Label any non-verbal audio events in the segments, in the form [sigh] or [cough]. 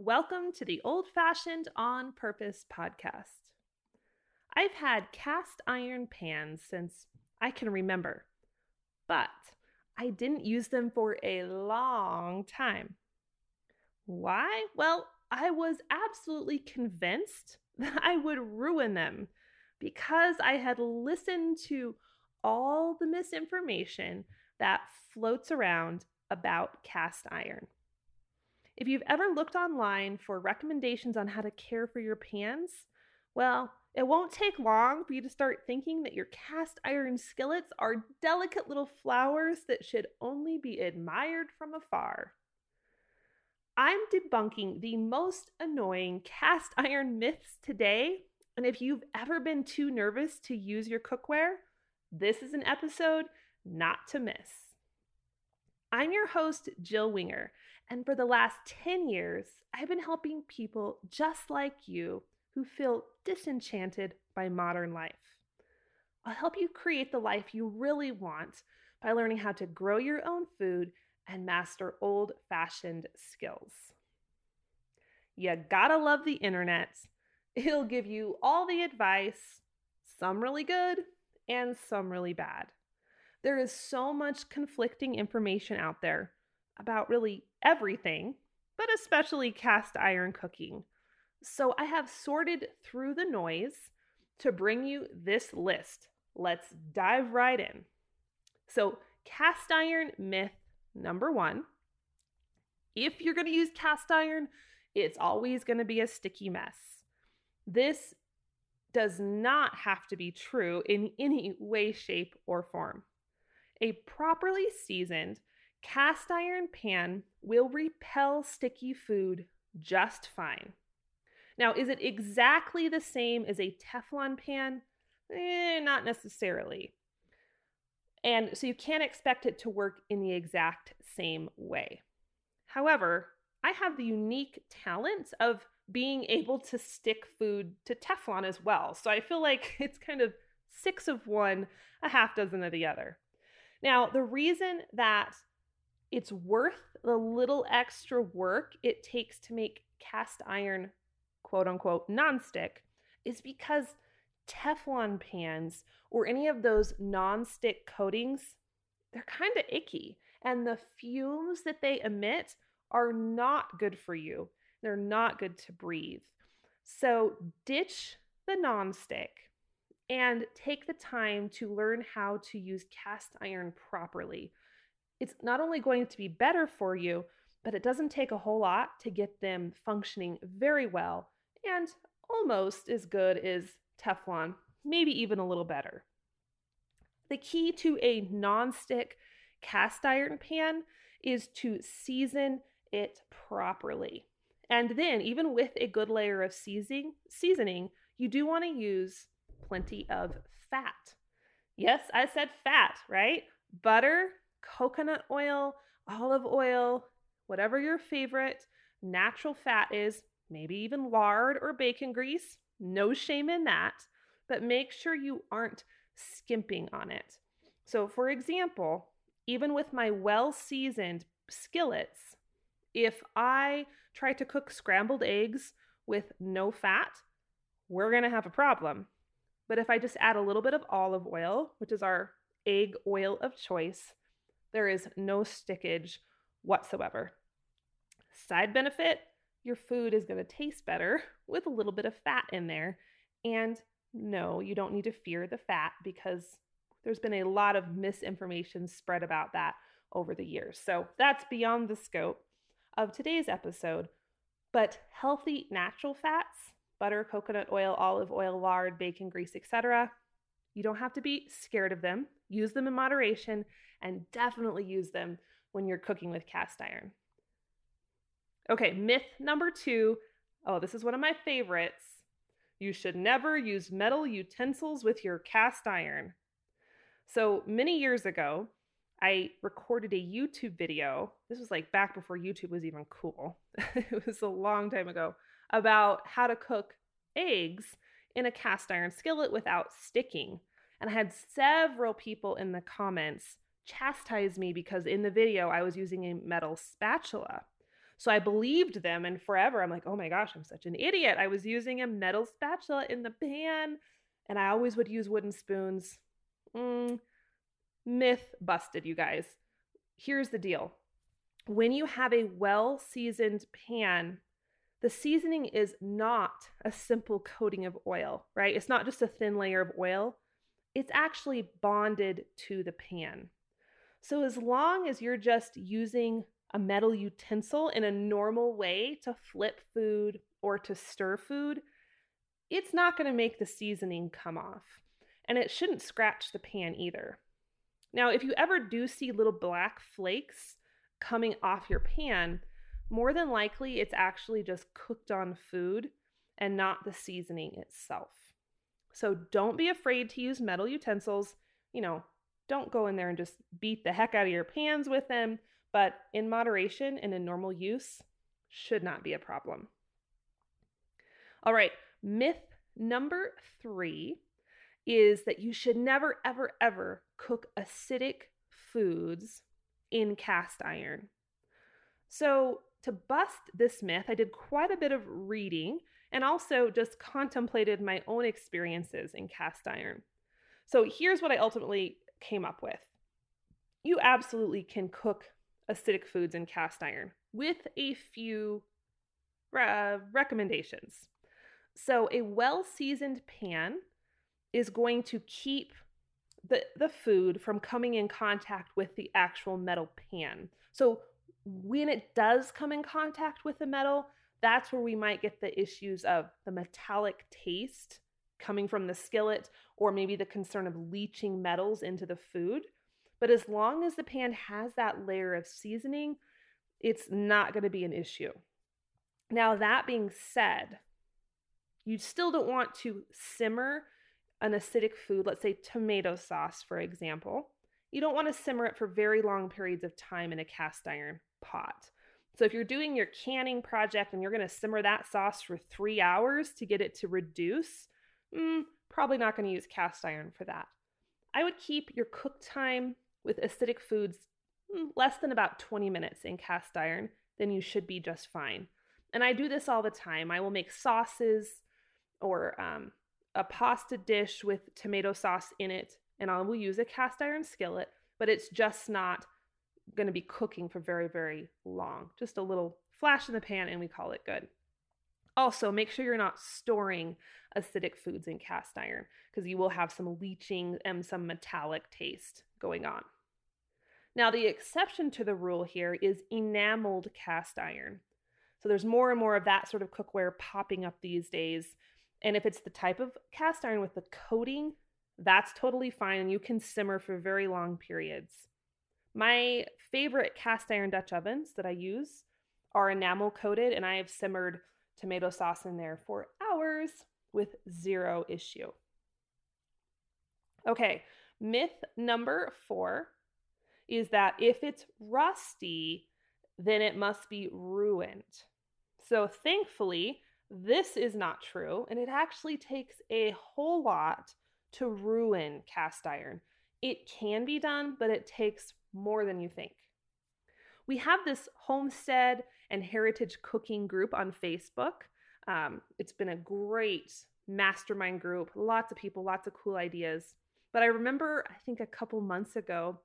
Welcome to the Old Fashioned On Purpose podcast. I've had cast iron pans since I can remember, but I didn't use them for a long time. Why? Well, I was absolutely convinced [laughs] that I would ruin them because I had listened to all the misinformation that floats around about cast iron. If you've ever looked online for recommendations on how to care for your pans, well, it won't take long for you to start thinking that your cast iron skillets are delicate little flowers that should only be admired from afar. I'm debunking the most annoying cast [laughs] iron myths today, and if you've ever been too nervous to use your cookware, this is an episode not to miss. I'm your host, Jill Winger, and for the last 10 years, I've been helping people just like you who feel disenchanted by modern life. I'll help you create the life you really want by learning how to grow your own food and master old fashioned skills. You gotta love the internet. It'll give you all the advice, some really good and some really bad. There is so much conflicting information out there about really everything, but especially cast iron cooking. So I have sorted through the noise to bring you this list. Let's dive right in. So, cast iron myth number one if you're going to use cast iron, it's always going to be a sticky mess. This does not have to be true in any way, shape, or form. A properly seasoned cast iron pan will repel sticky food just fine. Now, is it exactly the same as a Teflon pan? Eh, not necessarily. And so you can't expect it to work in the exact same way. However, I have the unique talent of being able to stick food to Teflon as well. So I feel like [laughs] it's kind of six of one, a half dozen of the other. Now, the reason that it's worth the little extra work it takes to make cast iron quote unquote nonstick is because Teflon pans or any of those nonstick coatings, they're kind of icky. And the fumes that they emit are not good for you. They're not good to breathe. So ditch the nonstick and take the time to learn how to use cast iron properly. It's not only going to be better for you, but it doesn't take a whole lot to get them functioning very well and almost as good as Teflon, maybe even a little better. The key to a non-stick cast iron pan is to season it properly. And then, even with a good layer of seasoning, seasoning, you do want to use plenty of fat. Yes, I said fat, right? Butter, coconut oil, olive oil, whatever your favorite natural fat is, maybe even lard or bacon grease. No shame in that, but make sure you aren't skimping on it. So, for example, even with my well seasoned skillets, if I try to cook scrambled eggs with no fat, we're going to have a problem. But if I just add a little bit of olive oil, which is our egg oil of choice, there is no stickage whatsoever. Side benefit your food is going to taste better [laughs] with a little bit of fat in there. And no, you don't need to fear the fat because there's been a lot of misinformation spread about that over the years. So that's beyond the scope of today's episode. But healthy natural fats, butter, coconut oil, olive oil, lard, bacon grease, etc., you don't have to be scared of them. Use them in moderation and definitely use them when you're cooking with cast iron. Okay, myth number two. Oh, this is one of my favorites. You should never use metal utensils with your cast iron. So many years ago, I recorded a YouTube video. This was like back before YouTube was even cool. [laughs] it was a long time ago about how to cook eggs in a cast iron skillet without sticking. And I had several people in the comments chastise me because in the video I was using a metal spatula. So I believed them, and forever I'm like, oh my gosh, I'm such an idiot. I was using a metal spatula in the pan, and I always would use wooden spoons. Mm, myth busted, you guys. Here's the deal when you have a well seasoned pan, the seasoning is not a simple coating of oil, right? It's not just a thin layer of oil, it's actually bonded to the pan. So, as long as you're just using a metal utensil in a normal way to flip food or to stir food, it's not going to make the seasoning come off. And it shouldn't scratch the pan either. Now, if you ever do see little black flakes coming off your pan, more than likely it's actually just cooked on food and not the seasoning itself. So don't be afraid to use metal utensils. You know, don't go in there and just beat the heck out of your pans with them, but in moderation and in normal use should not be a problem. All right, myth number three is that you should never, ever, ever cook acidic foods in cast iron. So, to bust this myth, I did quite a bit of reading and also just contemplated my own experiences in cast iron. So, here's what I ultimately came up with you absolutely can cook acidic foods in cast iron with a few uh, recommendations. So, a well seasoned pan is going to keep the, the food from coming in contact with the actual metal pan. So when it does come in contact with the metal, that's where we might get the issues of the metallic taste coming from the skillet or maybe the concern of leaching metals into the food. But as long as the pan has that layer of seasoning, it's not going to be an issue. Now, that being said, you still don't want to simmer an acidic food, let's say tomato sauce, for example, you don't want to simmer it for very long periods of time in a cast iron pot. So if you're doing your canning project and you're going to simmer that sauce for three hours to get it to reduce, mm, probably not going to use cast iron for that. I would keep your cook time with acidic foods mm, less than about 20 minutes in cast iron, then you should be just fine. And I do this all the time. I will make sauces or um, a pasta dish with tomato sauce in it, and I will use a cast iron skillet, but it's just not going to be cooking for very, very long. Just a little flash in the pan, and we call it good. Also, make sure you're not storing acidic foods in cast iron because you will have some leaching and some metallic taste going on. Now, the exception to the rule here is enameled cast iron. So there's more and more of that sort of cookware popping up these days. And if it's the type of cast iron with the coating, that's totally fine and you can simmer for very long periods. My favorite cast iron Dutch ovens that I use are enamel coated, and I have simmered tomato sauce in there for hours with zero issue. Okay, myth number four is that if it's rusty, then it must be ruined. So, thankfully, this is not true, and it actually takes a whole lot to ruin cast iron. It can be done, but it takes more than you think. We have this homestead and heritage cooking group on Facebook. Um, it's been a great mastermind group, lots of people, lots of cool ideas. But I remember, I think a couple months ago,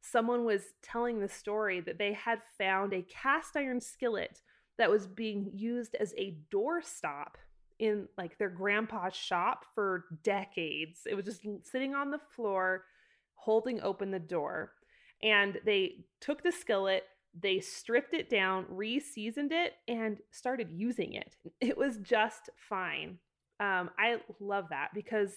someone was telling the story that they had found a cast iron skillet that was being used as a doorstop in like their grandpa's shop for decades. It was just sitting on the floor, holding open the door. And they took the skillet, they stripped it down, re seasoned it, and started using it. [laughs] It was just fine. Um, I love that because,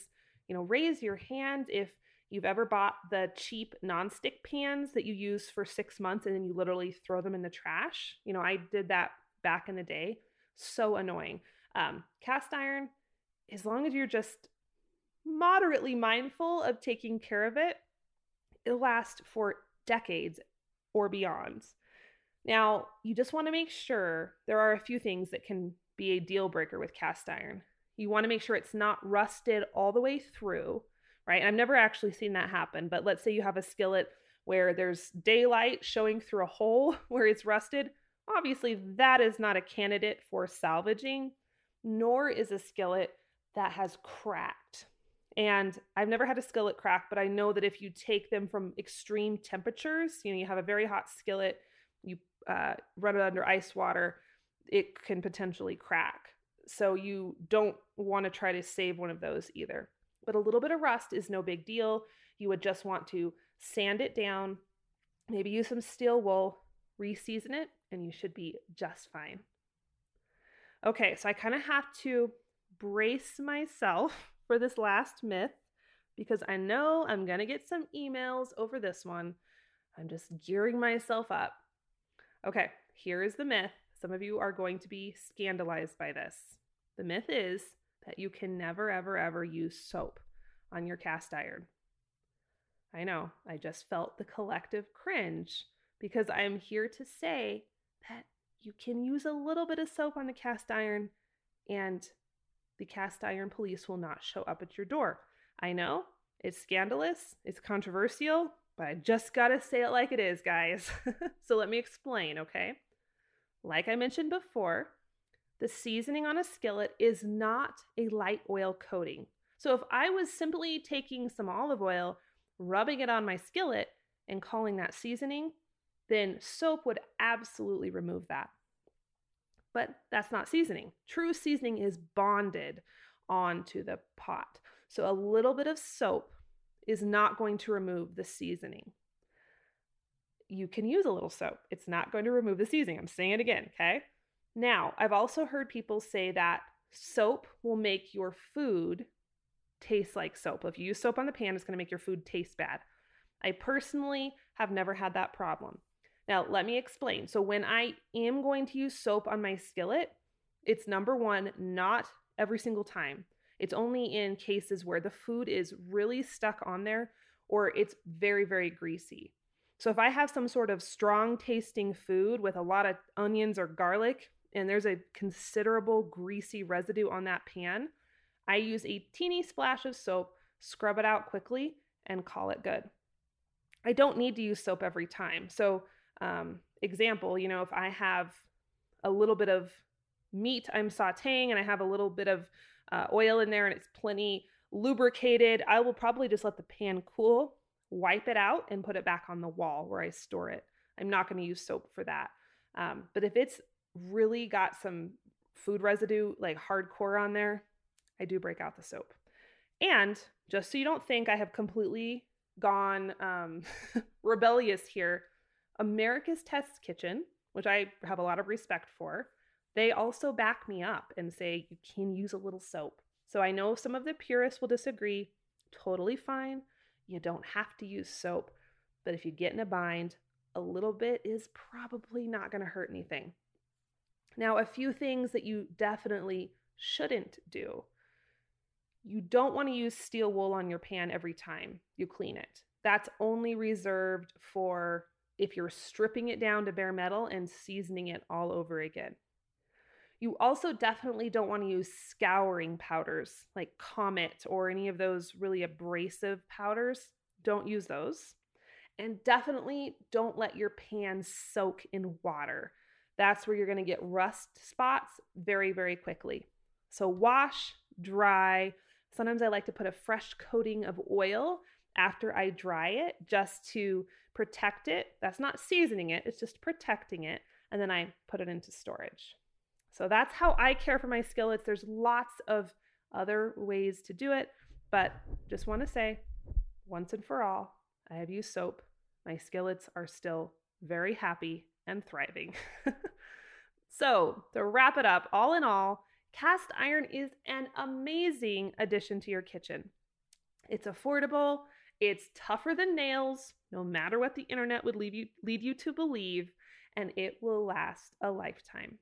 you know, raise your hand if you've ever bought the cheap nonstick pans that you use for six months and then you literally throw them in the trash. You know, I did that back in the day. So annoying. Um, cast iron, as long as you're just moderately mindful of taking care of it, it'll last for decades or beyond. Now, you just want to make sure there are a few things that can be a deal breaker with cast iron. You want to make sure it's not rusted all the way through, right? And I've never actually seen that happen, but let's say you have a skillet where there's daylight showing through a hole [laughs] where it's rusted obviously that is not a candidate for salvaging, nor is a skillet that has cracked. And I've never had a skillet crack, but I know that if you take them from extreme temperatures, you know, you have a very hot skillet, uh, run it under ice water, it can potentially crack. So you don't want to try to save one of those either. But a little bit of rust is no big deal. You would just want to sand it down, maybe use some steel wool, reseason it, and you should be just fine. Okay, so I kind of have to brace myself [laughs] for this last myth because I know I'm going to get some emails over this one. I'm just gearing myself up. Okay, here is the myth. Some of you are going to be scandalized by this. The myth is that you can never, ever, ever use soap on your cast iron. I know, I just felt the collective cringe because I am here to say that you can use a little bit of soap on the cast iron and the cast iron police will not show up at your door. I know it's scandalous, it's controversial, but I just gotta say it like it is, guys. [laughs] so let me explain, okay? Like I mentioned before, the seasoning on a skillet is not a light oil coating. So if I was simply taking some olive oil, rubbing it on my skillet, and calling that seasoning, then soap would absolutely remove that. But that's not seasoning. True seasoning is bonded onto the pot. So a little bit of soap is not going to remove the seasoning. You can use a little soap. It's not going to remove the seasoning. I'm saying it again, okay? Now, I've also heard people say that soap will make your food taste like soap. If you use soap on the pan, it's going to make your food taste bad. I personally have never had that problem. Now, let me explain. So, when I am going to use soap on my skillet, it's number one, not every single time. It's only in cases where the food is really stuck on there or it's very, very greasy. So, if I have some sort of strong tasting food with a lot of onions or garlic and there's a considerable greasy residue on that pan, I use a teeny splash of soap, scrub it out quickly, and call it good. I don't need to use soap every time. So, um, example, you know, if I have a little bit of meat I'm sauteing and I have a little bit of uh, oil in there and it's plenty lubricated, I will probably just let the pan cool, wipe it out, and put it back on the wall where I store it. I'm not going to use soap for that. Um, but if it's really got some food residue, like hardcore on there, I do break out the soap. And just so you don't think I have completely gone um, [laughs] rebellious here, America's Test Kitchen, which I have a lot of respect for, they also back me up and say you can use a little soap. So I know some of the purists will disagree. Totally fine. You don't have to use soap. But if you get in a bind, a little bit is probably not going to hurt anything. Now, a few things that you definitely shouldn't do. You don't want to use steel wool on your pan every time you clean it. That's only reserved for if you're stripping it down to bare metal and seasoning it all over again. You also definitely don't want to use scouring powders like Comet or any of those really abrasive powders. Don't use those. And definitely don't let your pan soak in water. That's where you're going to get rust spots very, very quickly. So wash, dry. Sometimes I like to put a fresh coating of oil after I dry it just to protect it. That's not seasoning it, it's just protecting it. And then I put it into storage. So that's how I care for my skillets. There's lots of other ways to do it, but just want to say once and for all, I have used soap. My skillets are still very happy and thriving. [laughs] so, to wrap it up, all in all, cast iron is an amazing addition to your kitchen. It's affordable, it's tougher than nails, no matter what the internet would lead you, lead you to believe, and it will last a lifetime.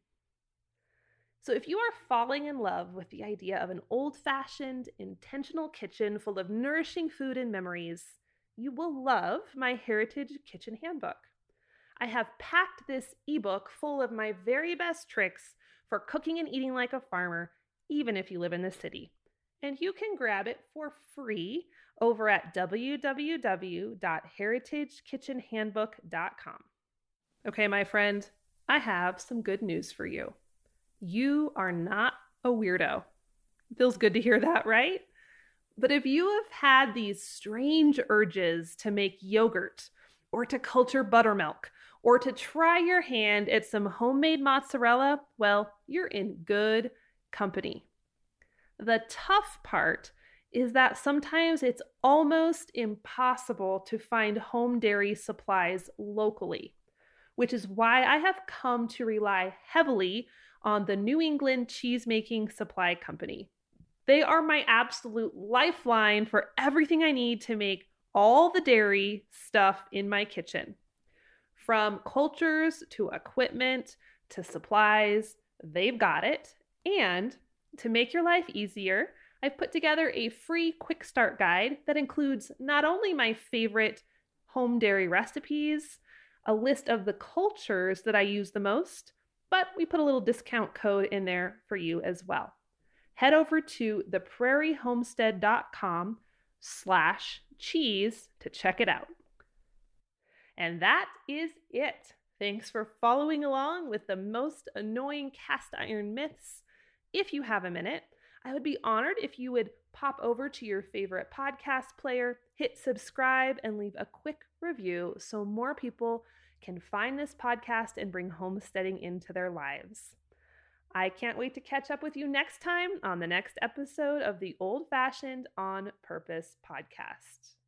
So, if you are falling in love with the idea of an old fashioned, intentional kitchen full of nourishing food and memories, you will love my Heritage Kitchen Handbook. I have packed this ebook full of my very best tricks for cooking and eating like a farmer, even if you live in the city. And you can grab it for free over at www.heritagekitchenhandbook.com. Okay, my friend, I have some good news for you. You are not a weirdo. Feels good to hear that, right? But if you have had these strange urges to make yogurt, or to culture buttermilk, or to try your hand at some homemade mozzarella, well, you're in good company. The tough part is that sometimes it's almost impossible to find home dairy supplies locally, which is why I have come to rely heavily on the New England Cheesemaking Supply Company. They are my absolute lifeline for everything I need to make all the dairy stuff in my kitchen. From cultures to equipment to supplies, they've got it. And to make your life easier, I've put together a free quick start guide that includes not only my favorite home dairy recipes, a list of the cultures that I use the most, but we put a little discount code in there for you as well. Head over to theprairiehomestead.com slash cheese to check it out. And that is it. Thanks for following along with the most annoying cast iron myths. If you have a minute, I would be honored if you would pop over to your favorite podcast player, hit subscribe, and leave a quick review so more people can find this podcast and bring homesteading into their lives. I can't wait to catch up with you next time on the next episode of the Old Fashioned on Purpose podcast.